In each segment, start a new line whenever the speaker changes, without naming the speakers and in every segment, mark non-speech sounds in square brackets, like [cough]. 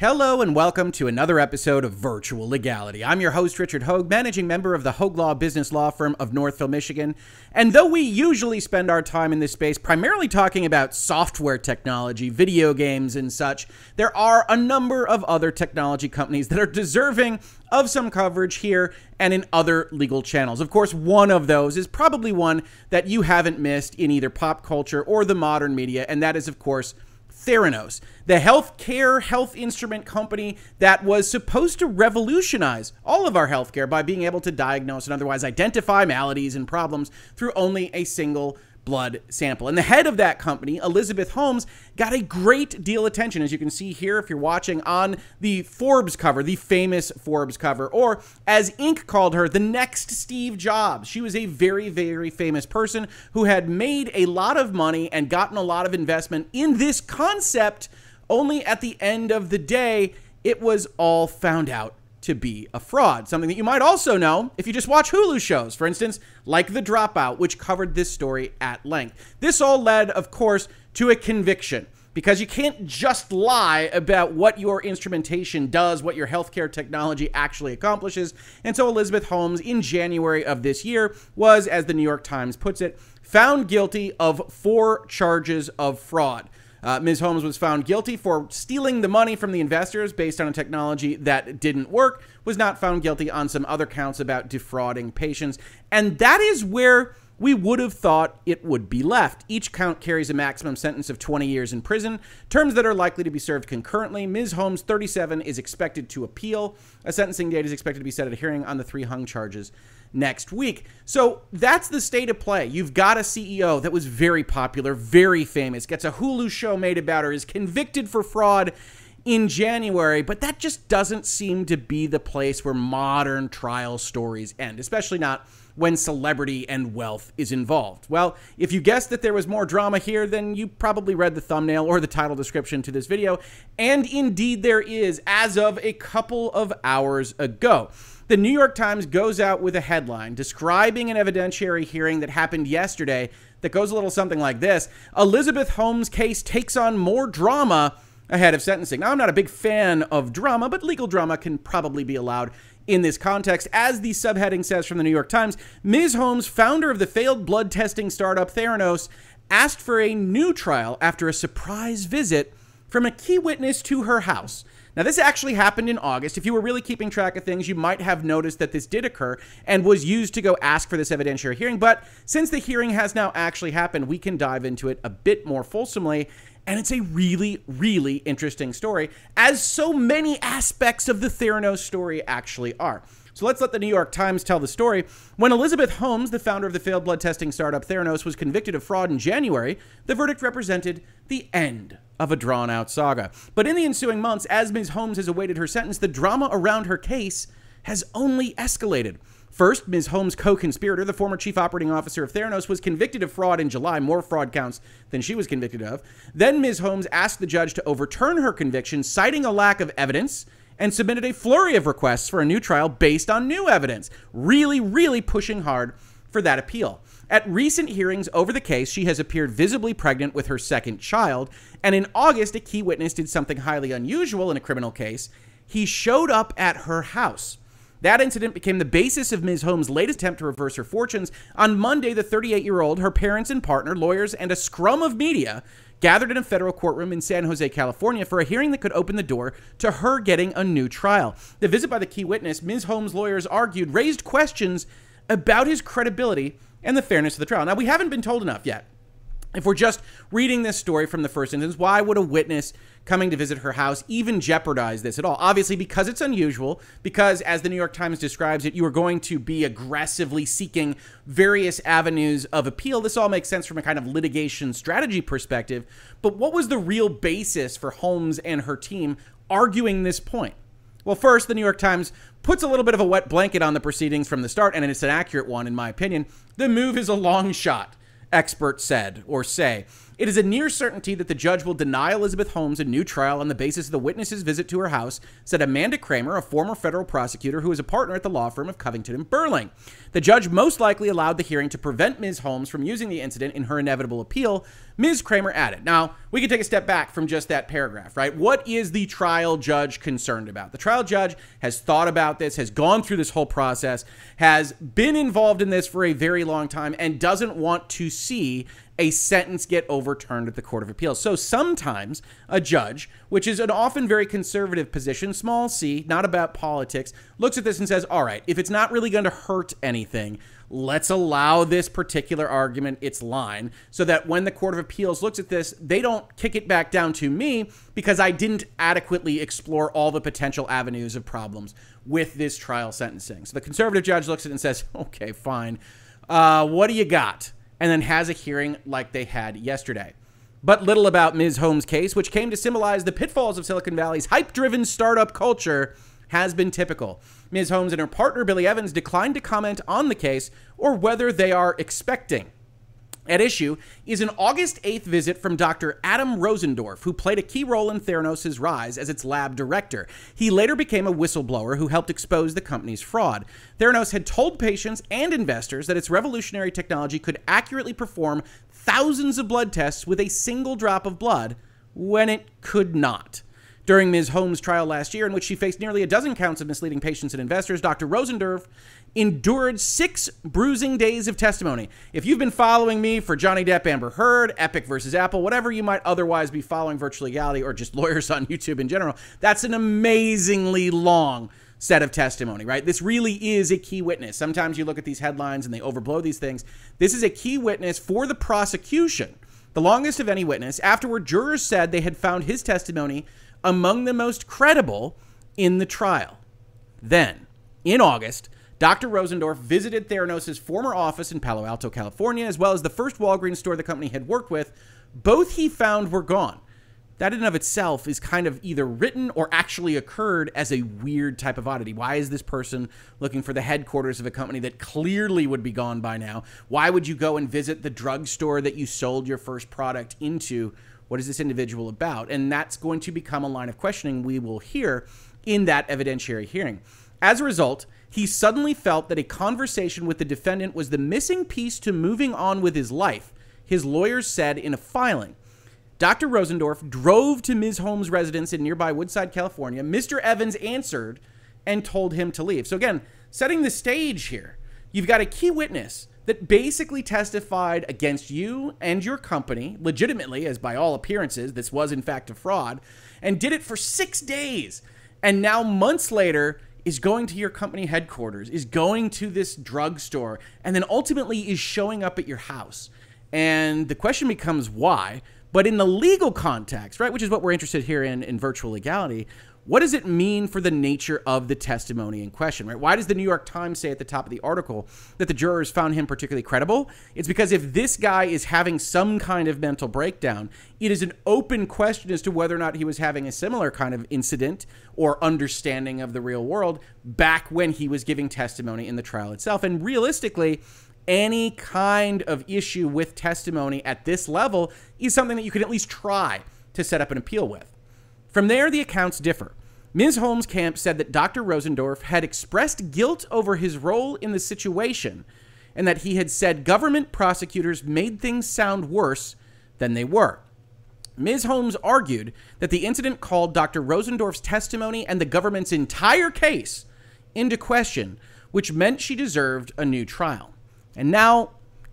Hello and welcome to another episode of Virtual Legality. I'm your host, Richard Hoeg, managing member of the Hoeg Law Business Law Firm of Northville, Michigan. And though we usually spend our time in this space primarily talking about software technology, video games, and such, there are a number of other technology companies that are deserving of some coverage here and in other legal channels. Of course, one of those is probably one that you haven't missed in either pop culture or the modern media, and that is, of course, Theranos, the healthcare health instrument company that was supposed to revolutionize all of our healthcare by being able to diagnose and otherwise identify maladies and problems through only a single blood sample. And the head of that company, Elizabeth Holmes, got a great deal of attention, as you can see here if you're watching on the Forbes cover, the famous Forbes cover, or as Inc. called her, the next Steve Jobs. She was a very, very famous person who had made a lot of money and gotten a lot of investment in this concept. Only at the end of the day, it was all found out to be a fraud. Something that you might also know if you just watch Hulu shows, for instance, like The Dropout, which covered this story at length. This all led, of course, to a conviction because you can't just lie about what your instrumentation does, what your healthcare technology actually accomplishes. And so Elizabeth Holmes, in January of this year, was, as the New York Times puts it, found guilty of four charges of fraud. Uh, Ms. Holmes was found guilty for stealing the money from the investors based on a technology that didn't work, was not found guilty on some other counts about defrauding patients. And that is where we would have thought it would be left. Each count carries a maximum sentence of 20 years in prison, terms that are likely to be served concurrently. Ms. Holmes, 37, is expected to appeal. A sentencing date is expected to be set at a hearing on the three hung charges next week. So that's the state of play. You've got a CEO that was very popular, very famous, gets a Hulu show made about her, is convicted for fraud in January, but that just doesn't seem to be the place where modern trial stories end, especially not when celebrity and wealth is involved. Well, if you guessed that there was more drama here, then you probably read the thumbnail or the title description to this video. And indeed, there is, as of a couple of hours ago. The New York Times goes out with a headline describing an evidentiary hearing that happened yesterday that goes a little something like this Elizabeth Holmes' case takes on more drama ahead of sentencing. Now, I'm not a big fan of drama, but legal drama can probably be allowed in this context. As the subheading says from the New York Times, Ms. Holmes, founder of the failed blood testing startup Theranos, asked for a new trial after a surprise visit from a key witness to her house. Now, this actually happened in August. If you were really keeping track of things, you might have noticed that this did occur and was used to go ask for this evidentiary hearing. But since the hearing has now actually happened, we can dive into it a bit more fulsomely. And it's a really, really interesting story, as so many aspects of the Theranos story actually are. So let's let the New York Times tell the story. When Elizabeth Holmes, the founder of the failed blood testing startup Theranos, was convicted of fraud in January, the verdict represented the end of a drawn out saga. But in the ensuing months, as Ms. Holmes has awaited her sentence, the drama around her case has only escalated. First, Ms. Holmes' co conspirator, the former chief operating officer of Theranos, was convicted of fraud in July, more fraud counts than she was convicted of. Then Ms. Holmes asked the judge to overturn her conviction, citing a lack of evidence, and submitted a flurry of requests for a new trial based on new evidence, really, really pushing hard for that appeal. At recent hearings over the case, she has appeared visibly pregnant with her second child, and in August, a key witness did something highly unusual in a criminal case. He showed up at her house. That incident became the basis of Ms. Holmes' latest attempt to reverse her fortunes. On Monday, the 38 year old, her parents and partner, lawyers, and a scrum of media gathered in a federal courtroom in San Jose, California for a hearing that could open the door to her getting a new trial. The visit by the key witness, Ms. Holmes' lawyers argued, raised questions about his credibility and the fairness of the trial. Now, we haven't been told enough yet. If we're just reading this story from the first instance, why would a witness coming to visit her house even jeopardize this at all? Obviously, because it's unusual, because as the New York Times describes it, you are going to be aggressively seeking various avenues of appeal. This all makes sense from a kind of litigation strategy perspective. But what was the real basis for Holmes and her team arguing this point? Well, first, the New York Times puts a little bit of a wet blanket on the proceedings from the start, and it's an accurate one, in my opinion. The move is a long shot, experts said or say. It is a near certainty that the judge will deny Elizabeth Holmes a new trial on the basis of the witness's visit to her house, said Amanda Kramer, a former federal prosecutor who is a partner at the law firm of Covington and Burling. The judge most likely allowed the hearing to prevent Ms. Holmes from using the incident in her inevitable appeal, Ms. Kramer added. Now, we can take a step back from just that paragraph, right? What is the trial judge concerned about? The trial judge has thought about this, has gone through this whole process, has been involved in this for a very long time, and doesn't want to see a sentence get overturned at the Court of Appeals. So sometimes a judge, which is an often very conservative position, small c, not about politics, looks at this and says, all right, if it's not really going to hurt anything, let's allow this particular argument its line so that when the Court of Appeals looks at this, they don't kick it back down to me because I didn't adequately explore all the potential avenues of problems with this trial sentencing. So the conservative judge looks at it and says, [laughs] okay, fine. Uh, what do you got? and then has a hearing like they had yesterday. But little about Ms. Holmes' case, which came to symbolize the pitfalls of Silicon Valley's hype driven startup culture, has been typical. Ms. Holmes and her partner, Billy Evans, declined to comment on the case or whether they are expecting at issue is an August 8th visit from Dr. Adam Rosendorff, who played a key role in Theranos' rise as its lab director. He later became a whistleblower who helped expose the company's fraud. Theranos had told patients and investors that its revolutionary technology could accurately perform thousands of blood tests with a single drop of blood when it could not. During Ms. Holmes' trial last year, in which she faced nearly a dozen counts of misleading patients and investors, Dr. Rosendorff endured six bruising days of testimony. If you've been following me for Johnny Depp, Amber Heard, Epic versus Apple, whatever you might otherwise be following virtual legality or just [laughs] lawyers on YouTube in general, that's an amazingly long set of testimony, right? This really is a key witness. Sometimes you look at these headlines and they overblow these things. This is a key witness for the prosecution, the longest of any witness. Afterward, jurors said they had found his testimony among the most credible in the trial. Then, in August, Dr. Rosendorff visited Theranos' former office in Palo Alto, California, as well as the first Walgreens store the company had worked with. Both he found were gone. That in and of itself is kind of either written or actually occurred as a weird type of oddity. Why is this person looking for the headquarters of a company that clearly would be gone by now? Why would you go and visit the drugstore that you sold your first product into? What is this individual about? And that's going to become a line of questioning we will hear in that evidentiary hearing. As a result, he suddenly felt that a conversation with the defendant was the missing piece to moving on with his life, his lawyers said in a filing. Dr. Rosendorff drove to Ms. Holmes' residence in nearby Woodside, California. Mr. Evans answered and told him to leave. So, again, setting the stage here, you've got a key witness that basically testified against you and your company, legitimately, as by all appearances, this was in fact a fraud, and did it for six days. And now, months later, is going to your company headquarters, is going to this drugstore, and then ultimately is showing up at your house. And the question becomes why. But in the legal context, right, which is what we're interested here in in virtual legality, what does it mean for the nature of the testimony in question, right? Why does the New York Times say at the top of the article that the jurors found him particularly credible? It's because if this guy is having some kind of mental breakdown, it is an open question as to whether or not he was having a similar kind of incident or understanding of the real world back when he was giving testimony in the trial itself. And realistically, any kind of issue with testimony at this level is something that you could at least try to set up an appeal with. From there, the accounts differ. Ms. Holmes Camp said that Dr. Rosendorff had expressed guilt over his role in the situation and that he had said government prosecutors made things sound worse than they were. Ms. Holmes argued that the incident called Dr. Rosendorff's testimony and the government's entire case into question, which meant she deserved a new trial. And now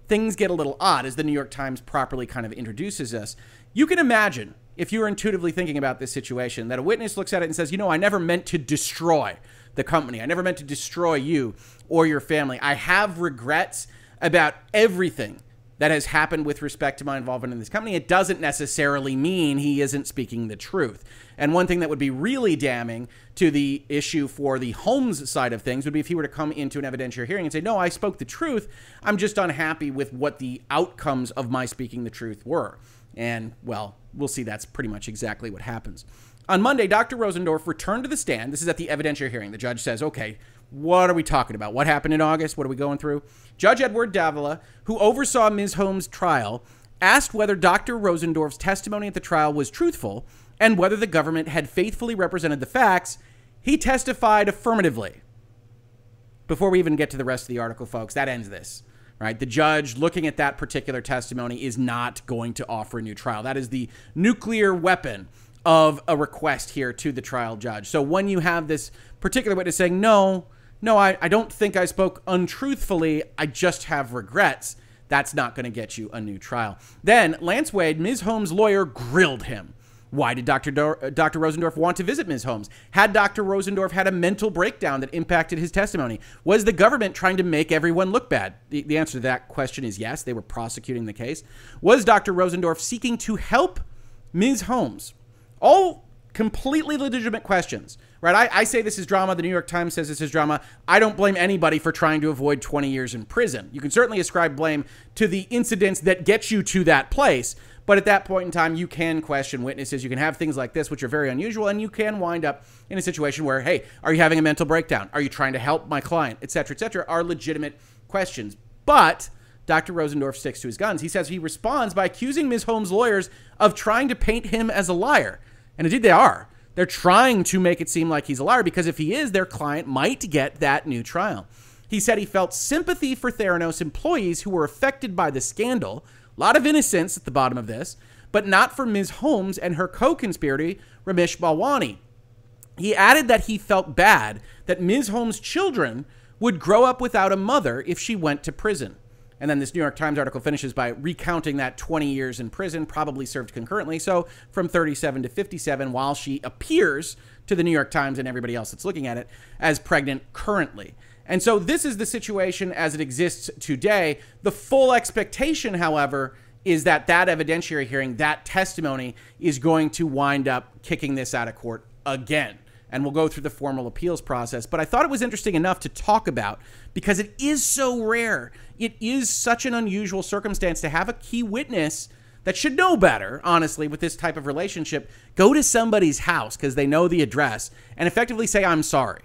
things get a little odd as the New York Times properly kind of introduces us. You can imagine if you're intuitively thinking about this situation, that a witness looks at it and says, you know, I never meant to destroy the company. I never meant to destroy you or your family. I have regrets about everything that has happened with respect to my involvement in this company. It doesn't necessarily mean he isn't speaking the truth. And one thing that would be really damning to the issue for the Holmes side of things would be if he were to come into an evidentiary hearing and say, No, I spoke the truth. I'm just unhappy with what the outcomes of my speaking the truth were. And, well, we'll see that's pretty much exactly what happens. On Monday, Dr. Rosendorff returned to the stand. This is at the evidentiary hearing. The judge says, okay, what are we talking about? What happened in August? What are we going through? Judge Edward Davila, who oversaw Ms. Holmes' trial, asked whether Dr. Rosendorff's testimony at the trial was truthful and whether the government had faithfully represented the facts, he testified affirmatively. Before we even get to the rest of the article, folks, that ends this. Right? The judge looking at that particular testimony is not going to offer a new trial. That is the nuclear weapon of a request here to the trial judge. So when you have this particular witness saying, no, no, I, I don't think I spoke untruthfully, I just have regrets, that's not going to get you a new trial. Then Lance Wade, Ms. Holmes' lawyer, grilled him. Why did Dr. Do- uh, Dr. Rosendorff want to visit Ms. Holmes? Had Dr. Rosendorff had a mental breakdown that impacted his testimony? Was the government trying to make everyone look bad? The, the answer to that question is yes. They were prosecuting the case. Was Dr. Rosendorff seeking to help Ms. Holmes? All completely legitimate questions, right? I, I, say this is drama. The New York Times says this is drama. I don't blame anybody for trying to avoid 20 years in prison. You can certainly ascribe blame to the incidents that get you to that place. But at that point in time, you can question witnesses. You can have things like this, which are very unusual, and you can wind up in a situation where, hey, are you having a mental breakdown? Are you trying to help my client, et cetera, et cetera, are legitimate questions. But Dr. Rosendorff sticks to his guns. He says he responds by accusing Ms. Holmes' lawyers of trying to paint him as a liar. And indeed, they are. They're trying to make it seem like he's a liar because if he is, their client might get that new trial. He said he felt sympathy for Theranos employees who were affected by the scandal. A lot of innocence at the bottom of this, but not for Ms. Holmes and her co conspirator, Ramesh Balwani. He added that he felt bad that Ms. Holmes' children would grow up without a mother if she went to prison. And then this New York Times article finishes by recounting that 20 years in prison, probably served concurrently. So from 37 to 57, while she appears to the New York Times and everybody else that's looking at it as pregnant currently. And so this is the situation as it exists today. The full expectation, however, is that that evidentiary hearing, that testimony, is going to wind up kicking this out of court again and we'll go through the formal appeals process. But I thought it was interesting enough to talk about because it is so rare. It is such an unusual circumstance to have a key witness that should know better, honestly, with this type of relationship, go to somebody's house because they know the address and effectively say, I'm sorry.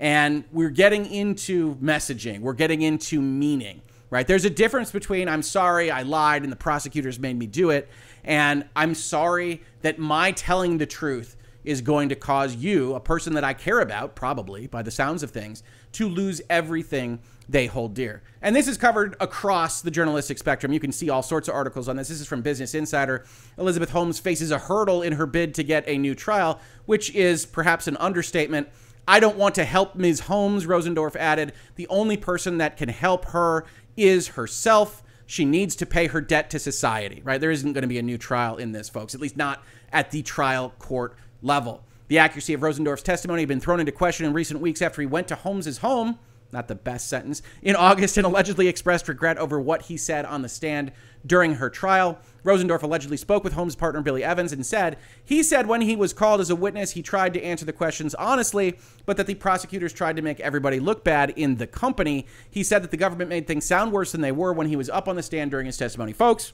And we're getting into messaging, we're getting into meaning, right? There's a difference between I'm sorry, I lied, and the prosecutors made me do it, and I'm sorry that my telling the truth is going to cause you, a person that I care about, probably by the sounds of things, to lose everything they hold dear. And this is covered across the journalistic spectrum. You can see all sorts of articles on this. This is from Business Insider. Elizabeth Holmes faces a hurdle in her bid to get a new trial, which is perhaps an understatement. I don't want to help Ms. Holmes, Rosendorff added. The only person that can help her is herself. She needs to pay her debt to society, right? There isn't going to be a new trial in this, folks, at least not at the trial court level. The accuracy of Rosendorff's testimony had been thrown into question in recent weeks after he went to Holmes's home, not the best sentence, in August and allegedly expressed regret over what he said on the stand during her trial. Rosendorff allegedly spoke with Holmes' partner Billy Evans and said, he said when he was called as a witness, he tried to answer the questions honestly, but that the prosecutors tried to make everybody look bad in the company. He said that the government made things sound worse than they were when he was up on the stand during his testimony. Folks,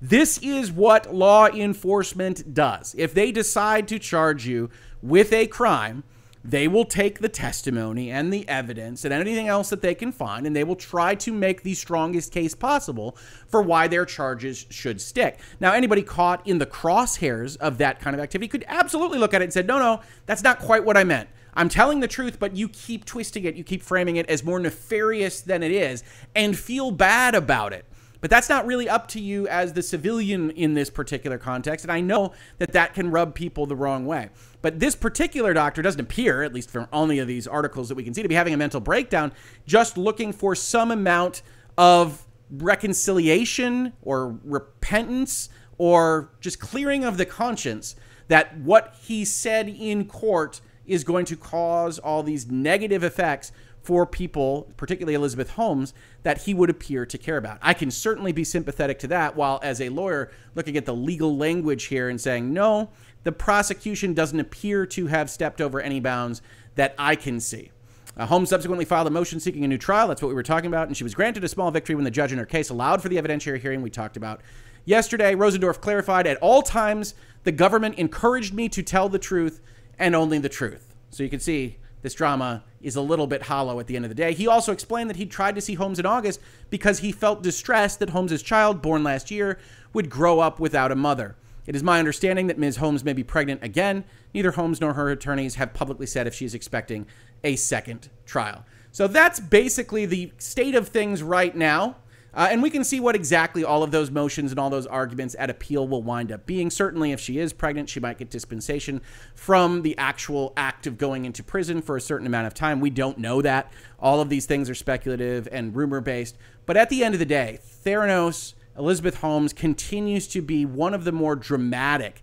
this is what law enforcement does. If they decide to charge you with a crime, they will take the testimony and the evidence and anything else that they can find, and they will try to make the strongest case possible for why their charges should stick. Now, anybody caught in the crosshairs of that kind of activity could absolutely look at it and say, no, no, that's not quite what I meant. I'm telling the truth, but you keep twisting it, you keep framing it as more nefarious than it is, and feel bad about it. But that's not really up to you as the civilian in this particular context. And I know that that can rub people the wrong way. But this particular doctor doesn't appear, at least from any of these articles that we can see, to be having a mental breakdown, just looking for some amount of reconciliation or repentance or just clearing of the conscience that what he said in court is going to cause all these negative effects for people, particularly Elizabeth Holmes, that he would appear to care about. I can certainly be sympathetic to that, while as a lawyer looking at the legal language here and saying, no, the prosecution doesn't appear to have stepped over any bounds that I can see. Uh, Holmes subsequently filed a motion seeking a new trial. That's what we were talking about. And she was granted a small victory when the judge in her case allowed for the evidentiary hearing we talked about yesterday. Rosendorff clarified at all times the government encouraged me to tell the truth and only the truth. So you can see this drama is a little bit hollow at the end of the day. He also explained that he tried to see Holmes in August because he felt distressed that Holmes's child, born last year, would grow up without a mother. It is my understanding that Ms. Holmes may be pregnant again. Neither Holmes nor her attorneys have publicly said if she is expecting a second trial. So that's basically the state of things right now. Uh, and we can see what exactly all of those motions and all those arguments at appeal will wind up being. Certainly, if she is pregnant, she might get dispensation from the actual act of going into prison for a certain amount of time. We don't know that. All of these things are speculative and rumor based. But at the end of the day, Theranos, Elizabeth Holmes continues to be one of the more dramatic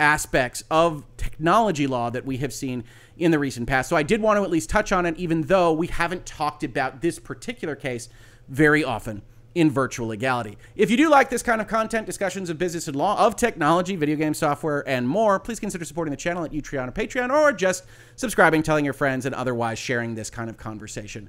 aspects of technology law that we have seen in the recent past. So I did want to at least touch on it, even though we haven't talked about this particular case very often in virtual legality. If you do like this kind of content, discussions of business and law, of technology, video game software, and more, please consider supporting the channel at Utreon or Patreon, or just subscribing, telling your friends, and otherwise sharing this kind of conversation